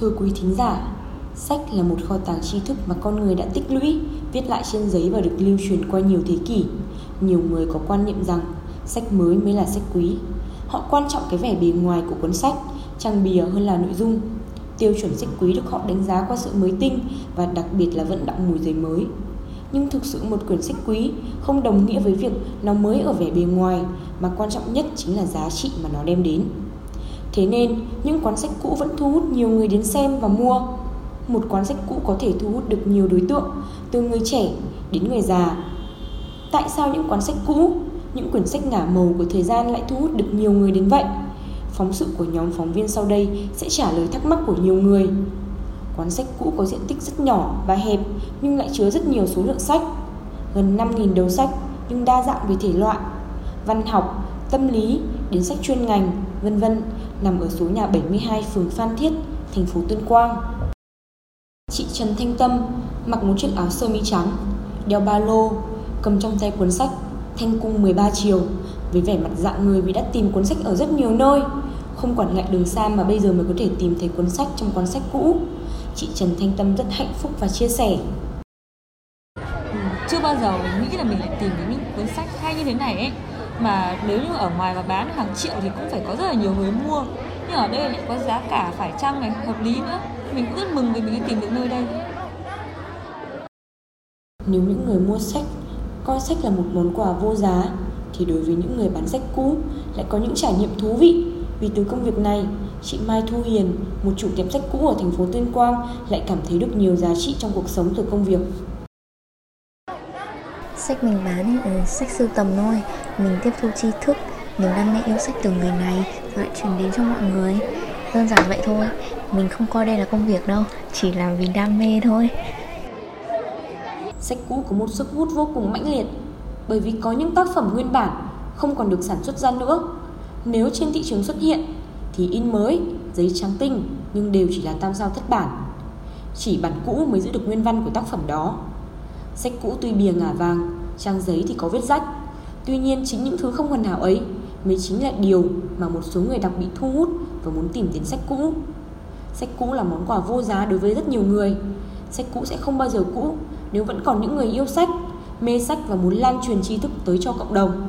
Thưa quý thính giả, sách là một kho tàng tri thức mà con người đã tích lũy, viết lại trên giấy và được lưu truyền qua nhiều thế kỷ. Nhiều người có quan niệm rằng sách mới mới là sách quý. Họ quan trọng cái vẻ bề ngoài của cuốn sách, trang bìa hơn là nội dung. Tiêu chuẩn sách quý được họ đánh giá qua sự mới tinh và đặc biệt là vận động mùi giấy mới. Nhưng thực sự một quyển sách quý không đồng nghĩa với việc nó mới ở vẻ bề ngoài mà quan trọng nhất chính là giá trị mà nó đem đến. Thế nên, những quán sách cũ vẫn thu hút nhiều người đến xem và mua. Một quán sách cũ có thể thu hút được nhiều đối tượng, từ người trẻ đến người già. Tại sao những quán sách cũ, những quyển sách ngả màu của thời gian lại thu hút được nhiều người đến vậy? Phóng sự của nhóm phóng viên sau đây sẽ trả lời thắc mắc của nhiều người. quán sách cũ có diện tích rất nhỏ và hẹp nhưng lại chứa rất nhiều số lượng sách. Gần 5.000 đầu sách nhưng đa dạng về thể loại, văn học, tâm lý đến sách chuyên ngành, vân vân nằm ở số nhà 72 phường Phan Thiết, thành phố Tuyên Quang. Chị Trần Thanh Tâm mặc một chiếc áo sơ mi trắng, đeo ba lô, cầm trong tay cuốn sách Thanh cung 13 chiều với vẻ mặt dạng người vì đã tìm cuốn sách ở rất nhiều nơi, không quản ngại đường xa mà bây giờ mới có thể tìm thấy cuốn sách trong cuốn sách cũ. Chị Trần Thanh Tâm rất hạnh phúc và chia sẻ. Ừ, chưa bao giờ mình nghĩ là mình lại tìm đến những cuốn sách hay như thế này ấy mà nếu như ở ngoài mà bán hàng triệu thì cũng phải có rất là nhiều người mua. Nhưng ở đây lại có giá cả phải chăng này, hợp lý nữa. Mình cũng rất mừng vì mình đã tìm được nơi đây. Nếu những người mua sách, coi sách là một món quà vô giá, thì đối với những người bán sách cũ lại có những trải nghiệm thú vị. Vì từ công việc này, chị Mai Thu Hiền, một chủ tiệm sách cũ ở thành phố Tuyên Quang, lại cảm thấy được nhiều giá trị trong cuộc sống từ công việc sách mình bán là ừ, sách sưu tầm thôi. Mình tiếp thu tri thức niềm đam mê yêu sách từ người này, rồi lại truyền đến cho mọi người. Đơn giản vậy thôi, mình không coi đây là công việc đâu, chỉ làm vì đam mê thôi. Sách cũ có một sức hút vô cùng mãnh liệt, bởi vì có những tác phẩm nguyên bản không còn được sản xuất ra nữa. Nếu trên thị trường xuất hiện, thì in mới, giấy trắng tinh, nhưng đều chỉ là tam sao thất bản. Chỉ bản cũ mới giữ được nguyên văn của tác phẩm đó sách cũ tuy bìa ngả vàng trang giấy thì có vết rách Tuy nhiên chính những thứ không hoàn hảo ấy mới chính là điều mà một số người đặc bị thu hút và muốn tìm đến sách cũ. Sách cũ là món quà vô giá đối với rất nhiều người. Sách cũ sẽ không bao giờ cũ nếu vẫn còn những người yêu sách, mê sách và muốn lan truyền tri thức tới cho cộng đồng.